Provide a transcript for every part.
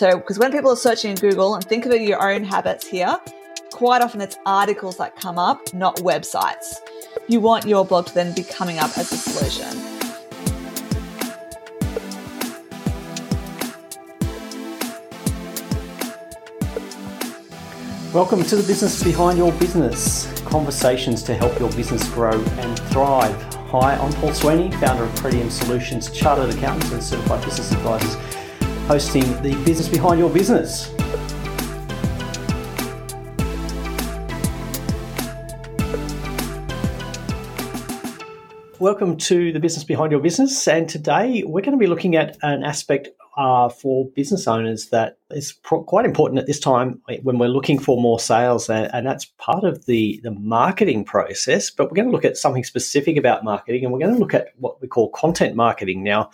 So, because when people are searching in Google and think about your own habits here, quite often it's articles that come up, not websites. You want your blog to then be coming up as a solution. Welcome to the business behind your business conversations to help your business grow and thrive. Hi, I'm Paul Sweeney, founder of Pretium Solutions, chartered accountants and certified business advisors, hosting the business behind your business. Welcome to the business behind your business, and today we're going to be looking at an aspect uh, for business owners that is pro- quite important at this time when we're looking for more sales, and, and, that's part of the, the marketing process. But we're going to look at something specific about marketing, and we're going to look at what we call content marketing. Now,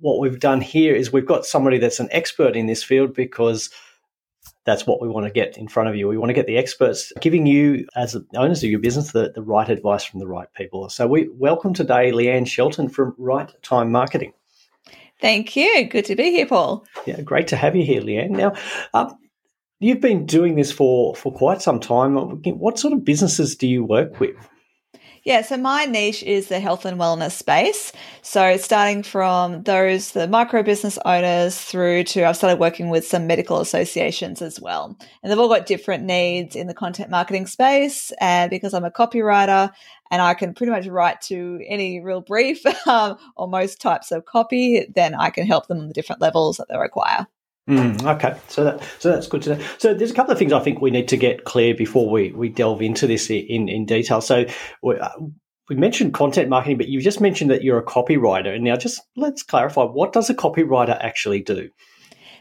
what we've done here is we've got somebody that's an expert in this field because that's what we want to get in front of you. We want to get the experts giving you, as owners of your business, the, the right advice from the right people. So we welcome today Leanne Shelton from Write Time Marketing. Thank you. Good to be here, Paul. Yeah, great to have you here, Leanne. Now, um, you've been doing this for, for quite some time. What sort of businesses do you work with? Yeah, so my niche is the health and wellness space. So starting from those, the micro business owners through to I've started working with some medical associations as well. And they've all got different needs in the content marketing space. And because I'm a copywriter and I can pretty much write to any real brief um, or most types of copy, then I can help them on the different levels that they require. Mm, okay, so that so that's good to know. So there's a couple of things I think we need to get clear before we, we delve into this in in detail. So we, uh, we mentioned content marketing, but you just mentioned that you're a copywriter. And now, just let's clarify: what does a copywriter actually do?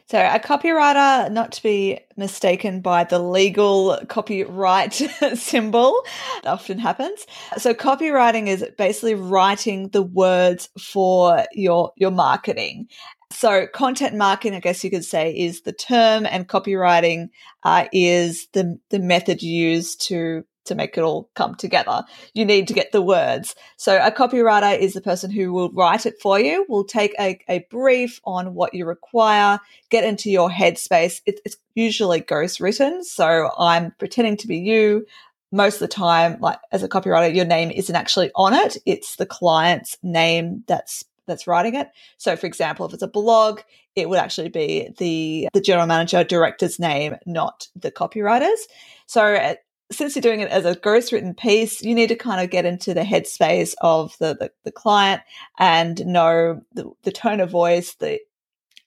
So, a copywriter, not to be mistaken by the legal copyright symbol, often happens. So, copywriting is basically writing the words for your your marketing. So, content marketing, I guess you could say, is the term, and copywriting uh, is the the method used to to make it all come together. You need to get the words. So, a copywriter is the person who will write it for you. Will take a, a brief on what you require, get into your headspace. It, it's usually ghost written, so I'm pretending to be you most of the time, like as a copywriter, your name isn't actually on it. It's the client's name that's that's writing it. So, for example, if it's a blog, it would actually be the the general manager director's name, not the copywriters. So, uh, since you're doing it as a ghost written piece, you need to kind of get into the headspace of the the, the client and know the, the tone of voice, the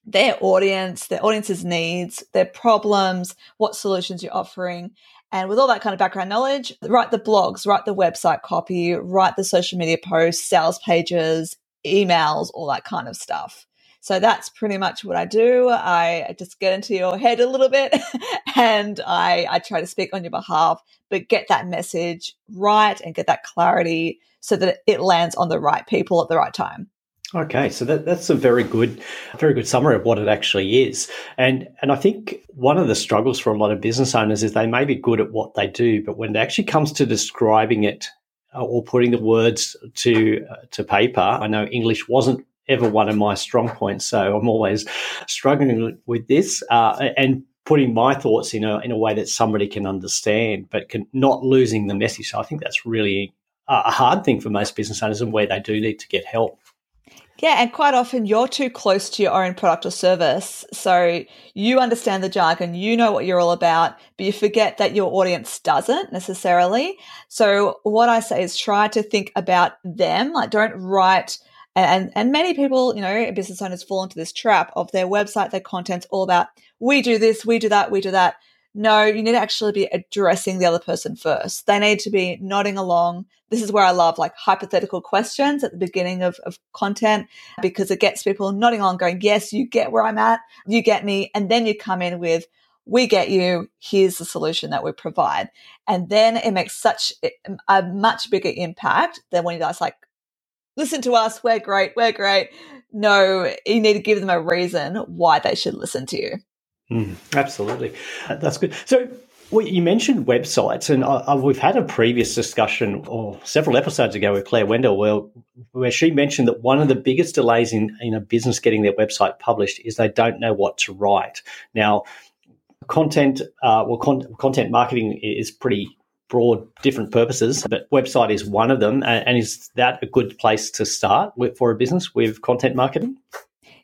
their audience, their audience's needs, their problems, what solutions you're offering. And with all that kind of background knowledge, write the blogs, write the website copy, write the social media posts, sales pages, emails, all that kind of stuff. So that's pretty much what I do. I just get into your head a little bit and I, I try to speak on your behalf, but get that message right and get that clarity so that it lands on the right people at the right time. Okay, so that, that's a very good, very good summary of what it actually is, and and I think one of the struggles for a lot of business owners is they may be good at what they do, but when it actually comes to describing it or putting the words to uh, to paper. I know English wasn't ever one of my strong points, so I'm always struggling with this uh, and putting my thoughts in a in a way that somebody can understand, but can not losing the message. So I think that's really a hard thing for most business owners, and where they do need to get help. Yeah, and quite often you're too close to your own product or service. So you understand the jargon, you know what you're all about, but you forget that your audience doesn't necessarily. So what I say is try to think about them. Like don't write and and many people, you know, business owners fall into this trap of their website, their content's all about we do this, we do that, we do that. No, you need to actually be addressing the other person first. They need to be nodding along. This is where I love like hypothetical questions at the beginning of, of content because it gets people nodding along, going, Yes, you get where I'm at. You get me. And then you come in with, we get you. Here's the solution that we provide. And then it makes such a much bigger impact than when you guys like, listen to us. We're great. We're great. No, you need to give them a reason why they should listen to you. Mm, absolutely. That's good. So, well, you mentioned websites, and I, I, we've had a previous discussion or several episodes ago with Claire Wendell where, where she mentioned that one of the biggest delays in, in a business getting their website published is they don't know what to write. Now, content, uh, well, con- content marketing is pretty broad, different purposes, but website is one of them. And, and is that a good place to start with, for a business with content marketing?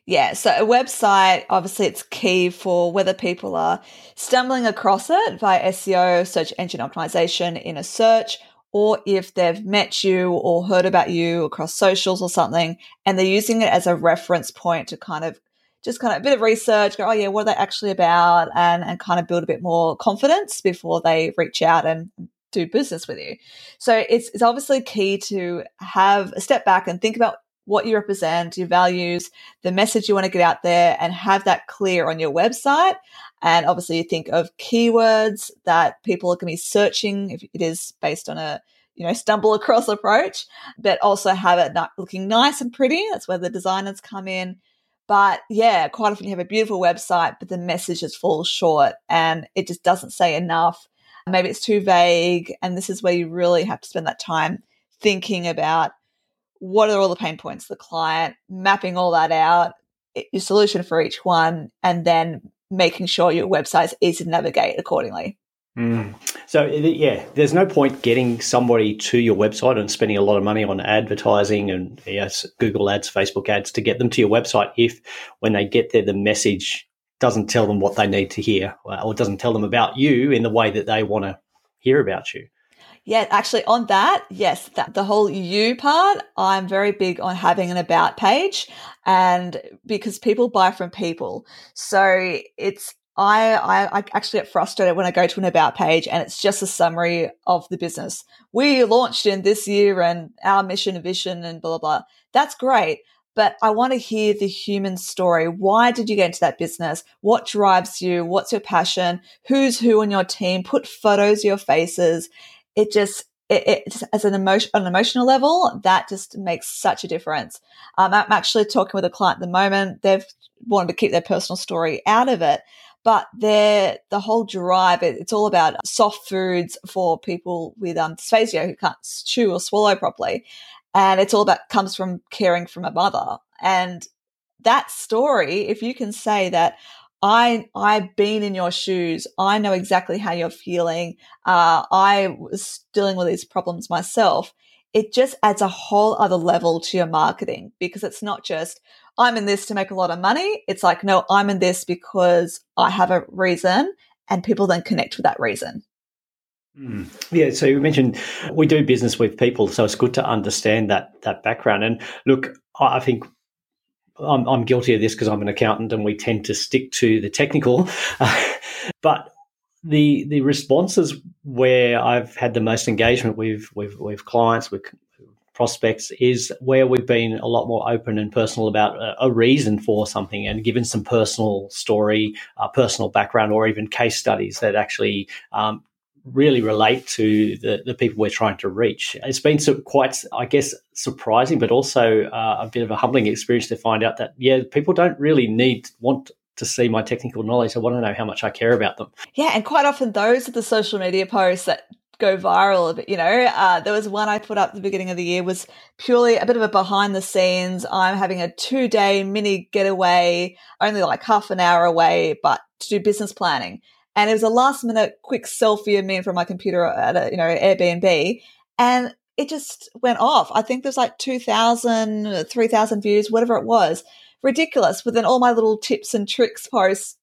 Yeah, so a website, obviously, it's key for whether people are stumbling across it via SEO, search engine optimization in a search, or if they've met you or heard about you across socials or something, and they're using it as a reference point to kind of just kind of a bit of research, go, oh yeah, what are they actually about? And, and kind of build a bit more confidence before they reach out and do business with you. So it's, it's obviously key to have a step back and think about what you represent, your values, the message you want to get out there, and have that clear on your website. And obviously, you think of keywords that people are going to be searching if it is based on a you know stumble across approach, but also have it looking nice and pretty. That's where the designers come in. But yeah, quite often you have a beautiful website, but the message just falls short and it just doesn't say enough. Maybe it's too vague. And this is where you really have to spend that time thinking about what are all the pain points the client, mapping all that out, your solution for each one, and then making sure your website is easy to navigate accordingly. Mm. So yeah, there's no point getting somebody to your website and spending a lot of money on advertising and yes, Google ads, Facebook ads to get them to your website if when they get there the message doesn't tell them what they need to hear or doesn't tell them about you in the way that they want to hear about you. Yeah, actually, on that, yes, that the whole you part, I'm very big on having an about page, and because people buy from people, so it's I, I, I actually get frustrated when I go to an about page and it's just a summary of the business. We launched in this year and our mission and vision and blah blah blah. That's great, but I want to hear the human story. Why did you get into that business? What drives you? What's your passion? Who's who on your team? Put photos of your faces it just it, it as an emotion on an emotional level that just makes such a difference. Um, i'm actually talking with a client at the moment. They've wanted to keep their personal story out of it but the whole drive it, it's all about soft foods for people with um, dysphagia who can't chew or swallow properly. And it's all about comes from caring from a mother. And that story if you can say that I I've been in your shoes. I know exactly how you're feeling. Uh, I was dealing with these problems myself. It just adds a whole other level to your marketing because it's not just I'm in this to make a lot of money. It's like no, I'm in this because I have a reason, and people then connect with that reason. Mm. Yeah, so you mentioned we do business with people, so it's good to understand that that background. And look, I think I'm, I'm guilty of this because I'm an accountant and we tend to stick to the technical. but the the responses where I've had the most engagement with with, with clients, with prospects, is where we've been a lot more open and personal about a, a reason for something and given some personal story, uh, personal background, or even case studies that actually um, really relate to the, the people we're trying to reach. It's been quite, I guess, surprising, but also uh, a bit of a humbling experience to find out that, yeah, people don't really need, want to see my technical knowledge. I want to know how much I care about them. Yeah, and quite often those are the social media posts that go viral. But you know, uh, there was one I put up the beginning of the year was purely a bit of a behind the scenes. I'm having a two day mini getaway, only like half an hour away, but to do business planning and it was a last minute quick selfie of me from my computer at a, you know Airbnb, and it just went off. I think there's like 2,000, 3,000 views, whatever it was. Ridiculous. But then all my little tips and tricks posts,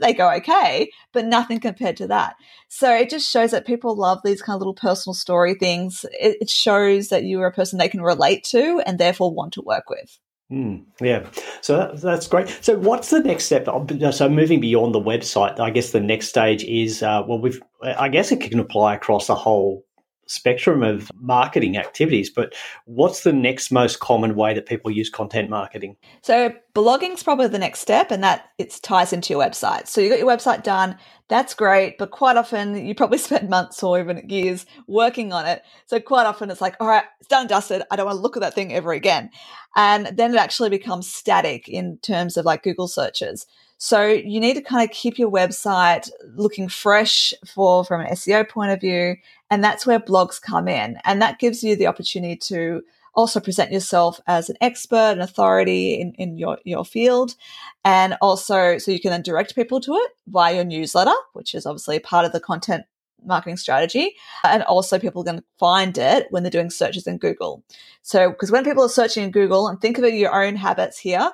they go okay, but nothing compared to that. So it just shows that people love these kind of little personal story things. It, it shows that you are a person they can relate to and therefore want to work with. Mm, yeah, so that, that's great. So, what's the next step? So, moving beyond the website, I guess the next stage is uh, well, we've I guess it can apply across the whole spectrum of marketing activities. But what's the next most common way that people use content marketing? So blogging is probably the next step, and that it ties into your website. So you got your website done. That's great, but quite often you probably spent months or even years working on it. So quite often it's like, all right, it's done and dusted. I don't want to look at that thing ever again. And then it actually becomes static in terms of like Google searches. So you need to kind of keep your website looking fresh for from an SEO point of view. And that's where blogs come in. And that gives you the opportunity to also present yourself as an expert, an authority in, in your, your field. And also, so you can then direct people to it via your newsletter, which is obviously part of the content marketing strategy. And also, people can find it when they're doing searches in Google. So, because when people are searching in Google, and think of your own habits here,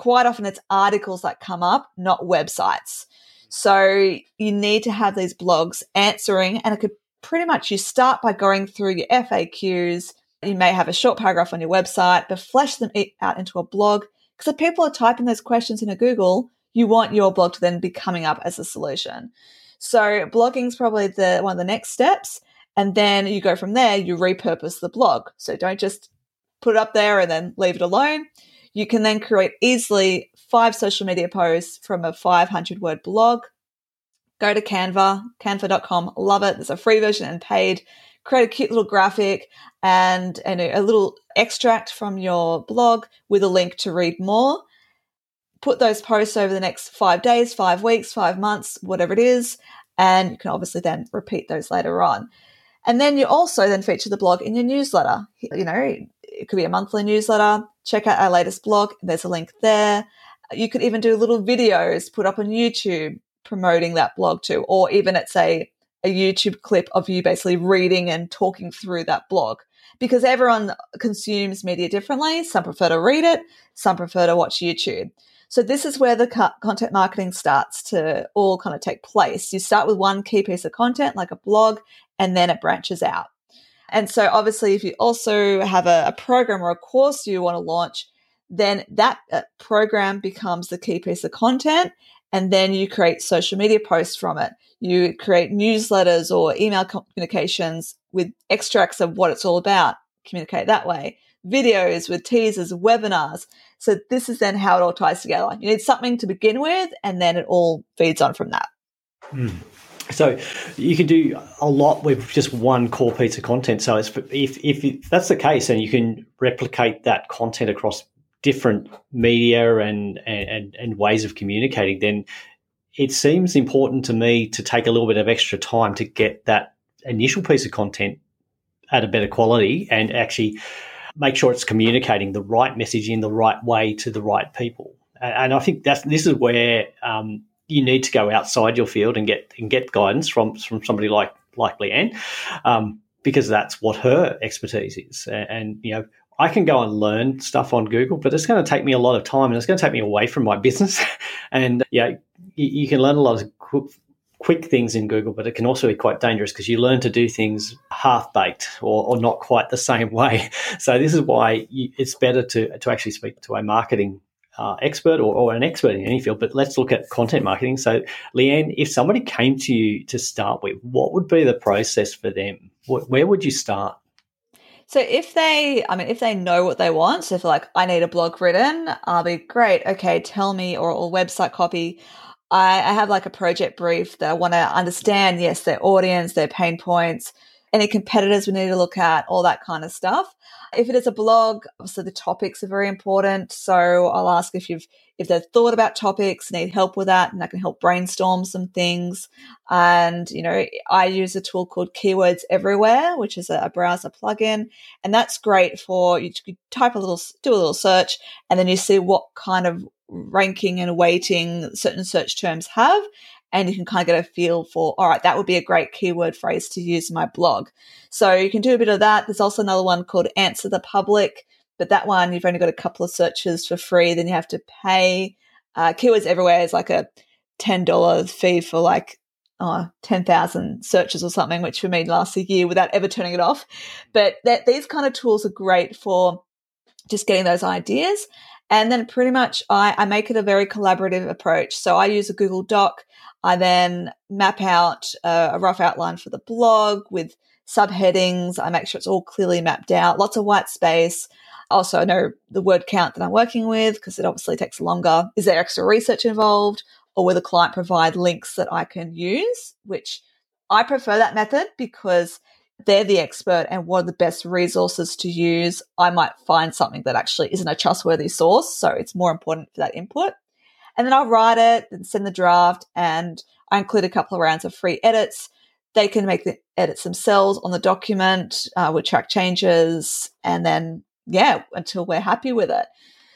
quite often it's articles that come up, not websites. So, you need to have these blogs answering, and it could pretty much you start by going through your FAQs. You may have a short paragraph on your website, but flesh them out into a blog. Because if people are typing those questions into Google, you want your blog to then be coming up as a solution. So blogging is probably the one of the next steps. And then you go from there, you repurpose the blog. So don't just put it up there and then leave it alone. You can then create easily five social media posts from a 500 word blog. Go to Canva, canva.com. Love it. There's a free version and paid. Create a cute little graphic and, and a little extract from your blog with a link to read more put those posts over the next five days, five weeks, five months, whatever it is. And you can obviously then repeat those later on. And then you also then feature the blog in your newsletter. You know, it could be a monthly newsletter. Check out our latest blog. There's a link there. You could even do little videos put up on YouTube promoting that blog too, or even it's a, a YouTube clip of you basically reading and talking through that blog because everyone consumes media differently. Some prefer to read it, some prefer to watch YouTube. So this is where the content marketing starts to all kind of take place. You start with one key piece of content, like a blog, and then it branches out. And so obviously, if you also have a, a program or a course you want to launch, then that uh, program becomes the key piece of content. And then you create social media posts from it. You create newsletters or email communications with extracts of what it's all about. Communicate that way videos with teasers, webinars. So this is then how it all ties together. You need something to begin with, and then it all feeds on from that. Mm. So you can do a lot with just one core piece of content. So if if that's the case, and you can replicate that content across different media and and and ways of communicating, then it seems important to me to take a little bit of extra time to get that initial piece of content at a better quality and actually make sure it's communicating the right message in the right way to the right people. And I think that's this is where um, you need to go outside your field and get and get guidance from from somebody like like Leanne, um, because that's what her expertise is. And, and, you know, I can go and learn stuff on Google, but it's going to take me a lot of time and it's going to take me away from my business. and yeah, you, you, can learn a lot of quick things in Google, but it can also be quite dangerous because you learn to do things half baked or, or, not quite the same way. So this is why you, it's better to to actually speak to a marketing uh, expert or, or, an expert in any field. But let's look at content marketing. So Leanne, if somebody came to you to start with, what would be the process for them? where would you start? So if they, I mean, if they know what they want, so if like I need a blog written, I'll be great. Okay, tell me or, or website copy I, I have like a project brief that I want to understand, yes, their audience, their pain points, any competitors we need to look at, all that kind of stuff. If it is a blog, obviously the topics are very important. So I'll ask if you've if they've thought about topics, need help with that, and I can help brainstorm some things. And you know, I use a tool called Keywords Everywhere, which is a, browser plugin, and that's great for you to type a little, do a little search, and then you see what kind of ranking and weighting certain search terms have. And you can kind of get a feel for, all right, that would be a great keyword phrase to use in my blog. So you can do a bit of that. There's also another one called Answer the Public, but that one you've only got a couple of searches for free. Then you have to pay. Uh, Keywords Everywhere is like a $10 fee for like oh, 10,000 searches or something, which for me lasts a year without ever turning it off. But that, these kind of tools are great for just getting those ideas. And then pretty much I, I make it a very collaborative approach. So I use a Google Doc. I then map out a, a rough outline for the blog with subheadings. I make sure it's all clearly mapped out, lots of white space. Also, I know the word count that I'm working with because it obviously takes longer. Is there extra research involved? Or will the client provide links that I can use? Which I prefer that method because they're the expert and what are the best resources to use, I might find something that actually isn't a trustworthy source. So it's more important for that input. And then I'll write it and send the draft and I include a couple of rounds of free edits. They can make the edits themselves on the document. Uh, we track changes and then, yeah, until we're happy with it.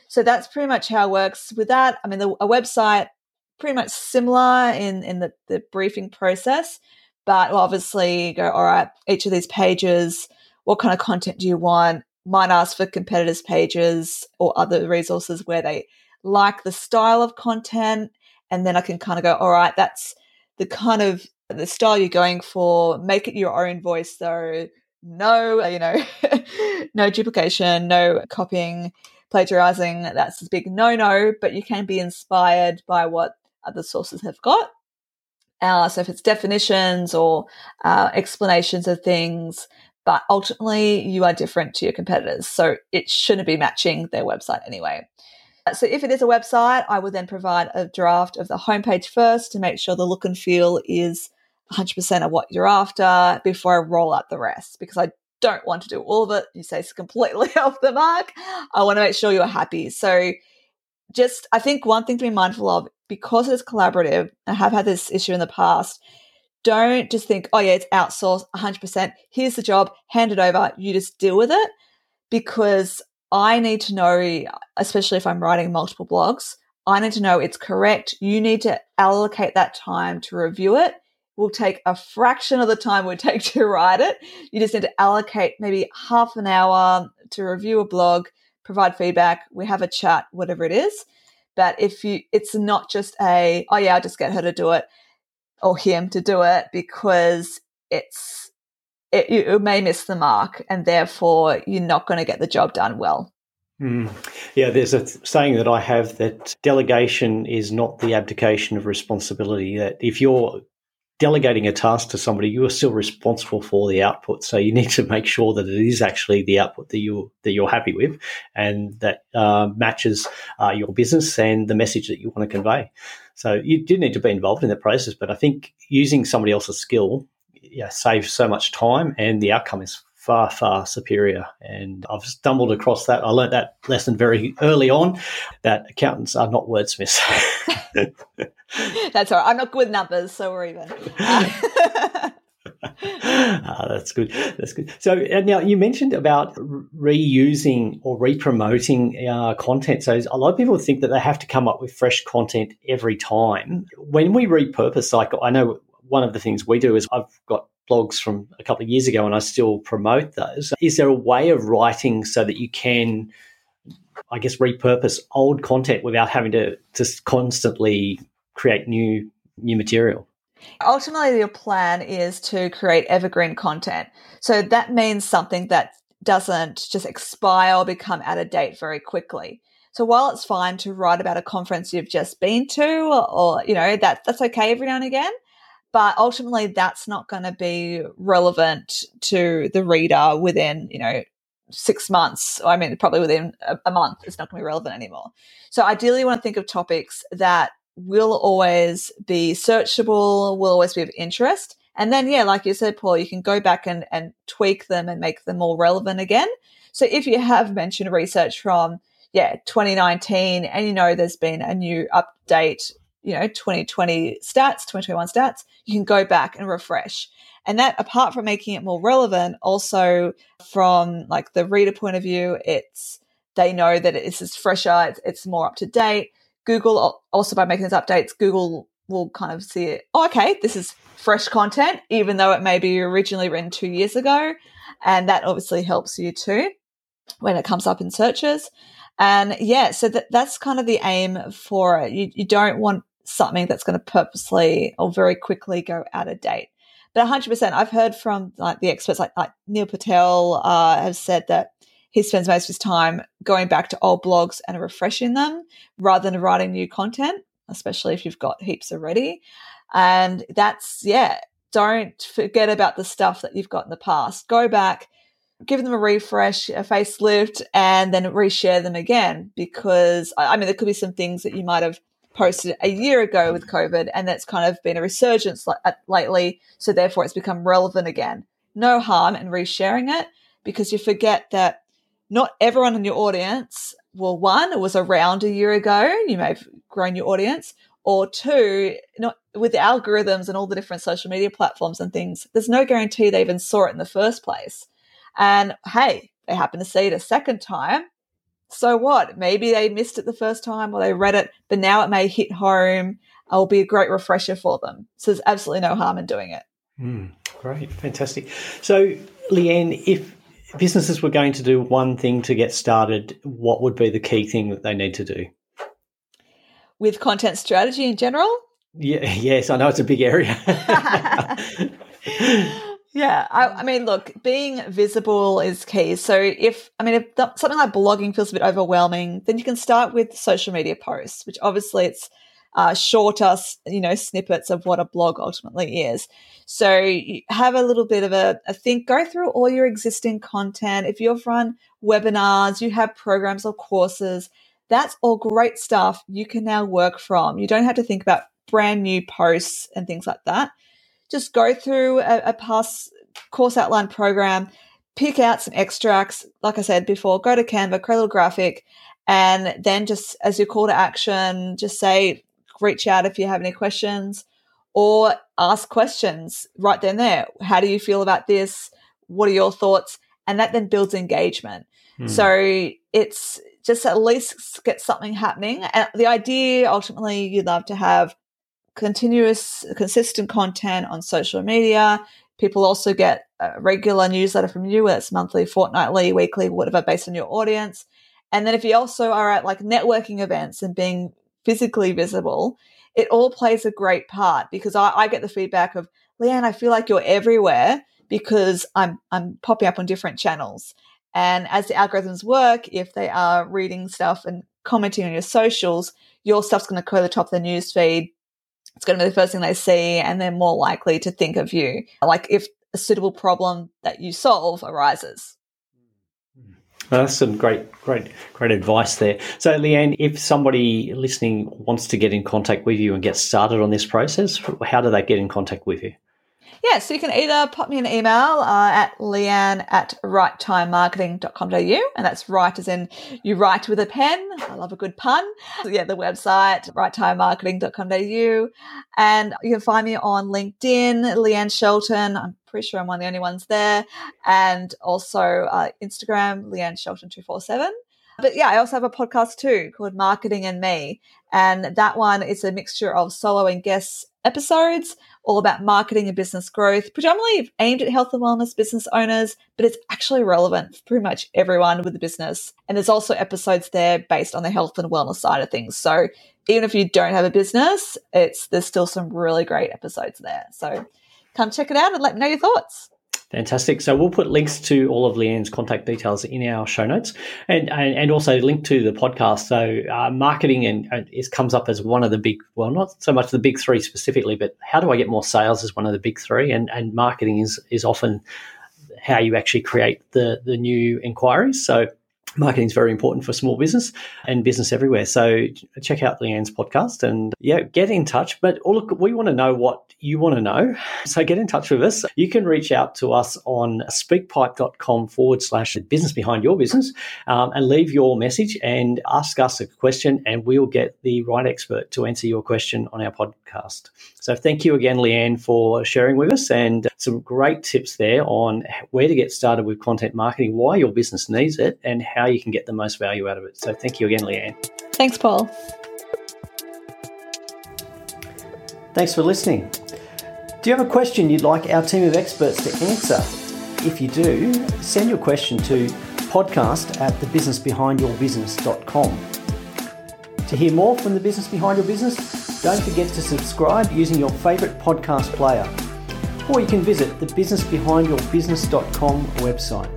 So that's pretty much how it works with that. I mean, the, a website pretty much similar in, in the, the briefing process, but obviously go, all right, each of these pages, what kind of content do you want? Might ask for competitors' pages or other resources where they like the style of content. And then I can kind of go, all right, that's the kind of the style you're going for. Make it your own voice though. No, uh, you know, no duplication, no copying, plagiarizing. That's a big no no, but you can be inspired by what other sources have got. Uh, so if it's definitions or uh, explanations of things, but ultimately you are different to your competitors. So it shouldn't be matching their website anyway. So if it is a website, I would then provide a draft of the homepage first to make sure the look and feel is 100% of what you're after before I roll out the rest because I don't want to do all of it. You say it's completely off the mark. I want to make sure you're happy. So just, I think one thing to be mindful of because it's collaborative, I have had this issue in the past. Don't just think, oh yeah, it's outsourced 100%. Here's the job, hand it over. You just deal with it because I need to know, especially if I'm writing multiple blogs, I need to know it's correct. You need to allocate that time to review it. Will take a fraction of the time it would take to write it. You just need to allocate maybe half an hour to review a blog, provide feedback. We have a chat, whatever it is. But if you, it's not just a, oh yeah, I'll just get her to do it or him to do it because it's it, you may miss the mark and therefore you're not going to get the job done well. Mm. Yeah, there's a saying that I have that delegation is not the abdication of responsibility. That if you're delegating a task to somebody, you are still responsible for the output. So you need to make sure that it is actually the output that you that you're happy with, and that uh, matches uh, your business and the message that you want to convey. So you do need to be involved in the process, but I think using somebody else's skill yeah, saves so much time and the outcome is far, far superior. And I've stumbled across that. I learned that lesson very early on that accountants are not wordsmiths. that's all right. I'm not good with numbers, so we're even. ah, that's good. That's good. So uh, now you mentioned about reusing or re-promoting uh, content. So a lot of people think that they have to come up with fresh content every time. When we repurpose, like I know one of the things we do is I've got blogs from a couple of years ago and I still promote those. Is there a way of writing so that you can, I guess, repurpose old content without having to just constantly create new new material? Ultimately, your plan is to create evergreen content. So that means something that doesn't just expire or become out of date very quickly. So while it's fine to write about a conference you've just been to, or, or you know that that's okay every now and again, but ultimately that's not going to be relevant to the reader within you know six months. I mean probably within a, a month it's not going to be relevant anymore. So ideally you want to think of topics that will always be searchable will always be of interest. And then yeah like you said paul you can go back and, and tweak them and make them more relevant again. So if you have mentioned research from yeah 2019 and you know there's been a new update you know 2020 stats 2021 stats you can go back and refresh. And that apart from making it more relevant also from like the reader point of view it's they know that it's is fresher it's, it's more up to date. Google also by making these updates google will kind of see it oh, okay this is fresh content even though it may be originally written two years ago. And that obviously helps you too when it comes up in searches. And yeah, so that, that's kind of the aim for it. You, you don't want something that's going to purposely or very quickly go out of date. But 100%, I've heard from like the experts, like, like Neil Patel uh, has said that he spends most of his time going back to old blogs and refreshing them rather than writing new content, especially if you've got heaps already. And that's, yeah, don't forget about the stuff that you've got in the past. Go back, give them a refresh, a facelift, and then reshare them again. Because, I mean, there could be some things that you might have posted a year ago with COVID, and that's kind of been a resurgence lately. So therefore, it's become relevant again. No harm in resharing it because you forget that not everyone in your audience well, one, it was around a year ago. You may have grown your audience. Or two, not with the algorithms and all the different social media platforms and things, there's no guarantee they even saw it in the first place. And hey, they happen to see it a second time. So what? Maybe they missed it the first time or they read it, but now it may hit home. It will be a great refresher for them. So there's absolutely no harm in doing it. Mm, great, fantastic. So, Leanne, if businesses were going to do one thing to get started, what would be the key thing that they need to do? With content strategy in general? Yeah, yes, I know it's a big area. yeah, I, I, mean, look, being visible is key. So if I mean, if something like blogging feels a bit overwhelming, then you can start with social media posts, which obviously it's uh, shorter, you know, snippets of what a blog ultimately is. So you have a little bit of a, a think, go through all your existing content. If you've run webinars, you have programs or courses, that's all great stuff you can now work from. You don't have to think about brand new posts and things like that. Just go through a, a past course outline program, pick out some extracts. Like I said before, go to Canva, create a little graphic, and then just as your call to action, just say, reach out if you have any questions or ask questions right then there. How do you feel about this? What are your thoughts? And that then builds engagement. Hmm. So it's just at least get something happening. And the idea ultimately you'd love to have continuous, consistent content on social media. People also get a regular newsletter from you, whether it's monthly, fortnightly, weekly, whatever, based on your audience. And then if you also are at like networking events and being physically visible, it all plays a great part because I, I get the feedback of, Leanne, I feel like you're everywhere because I'm I'm popping up on different channels. And as the algorithms work, if they are reading stuff and commenting on your socials, your stuff's going to go to the top of the news feed. It's going to be the first thing they see, and they're more likely to think of you. Like if a suitable problem that you solve arises. Hmm. That's some great, great, great advice there. So, Leanne, if somebody listening wants to get in contact with you and get started on this process, how do they get in contact with you? Yeah, so you can either pop me an email uh, at leanne at writetimemarketing.com.au, and that's right as in you write with a pen. I love a good pun. So yeah, the website, writetimemarketing.com.au. And you can find me on LinkedIn, Leanne Shelton. I'm pretty sure I'm one of the only ones there. And also uh, Instagram, Leanne Shelton 247. But yeah, I also have a podcast too called Marketing and Me. And that one is a mixture of solo and guest episodes all about marketing and business growth, predominantly aimed at health and wellness business owners, but it's actually relevant for pretty much everyone with a business. And there's also episodes there based on the health and wellness side of things. So even if you don't have a business, it's there's still some really great episodes there. So come check it out and let me know your thoughts. Fantastic. So we'll put links to all of Leanne's contact details in our show notes, and and, and also link to the podcast. So uh, marketing and uh, it comes up as one of the big, well, not so much the big three specifically, but how do I get more sales is one of the big three, and and marketing is is often how you actually create the the new inquiries. So marketing is very important for small business and business everywhere. So check out Leanne's podcast and yeah, get in touch. But oh, look, we want to know what you want to know. So get in touch with us. You can reach out to us on speakpipe.com forward slash business behind your business um, and leave your message and ask us a question and we'll get the right expert to answer your question on our podcast. So thank you again, Leanne, for sharing with us and some great tips there on where to get started with content marketing, why your business needs it and how how you can get the most value out of it. So thank you again, Leanne. Thanks, Paul. Thanks for listening. Do you have a question you'd like our team of experts to answer? If you do, send your question to podcast at thebusinessbehindyourbusiness.com. To hear more from the business behind your business, don't forget to subscribe using your favourite podcast player. Or you can visit the businessbehindyourbusiness.com website.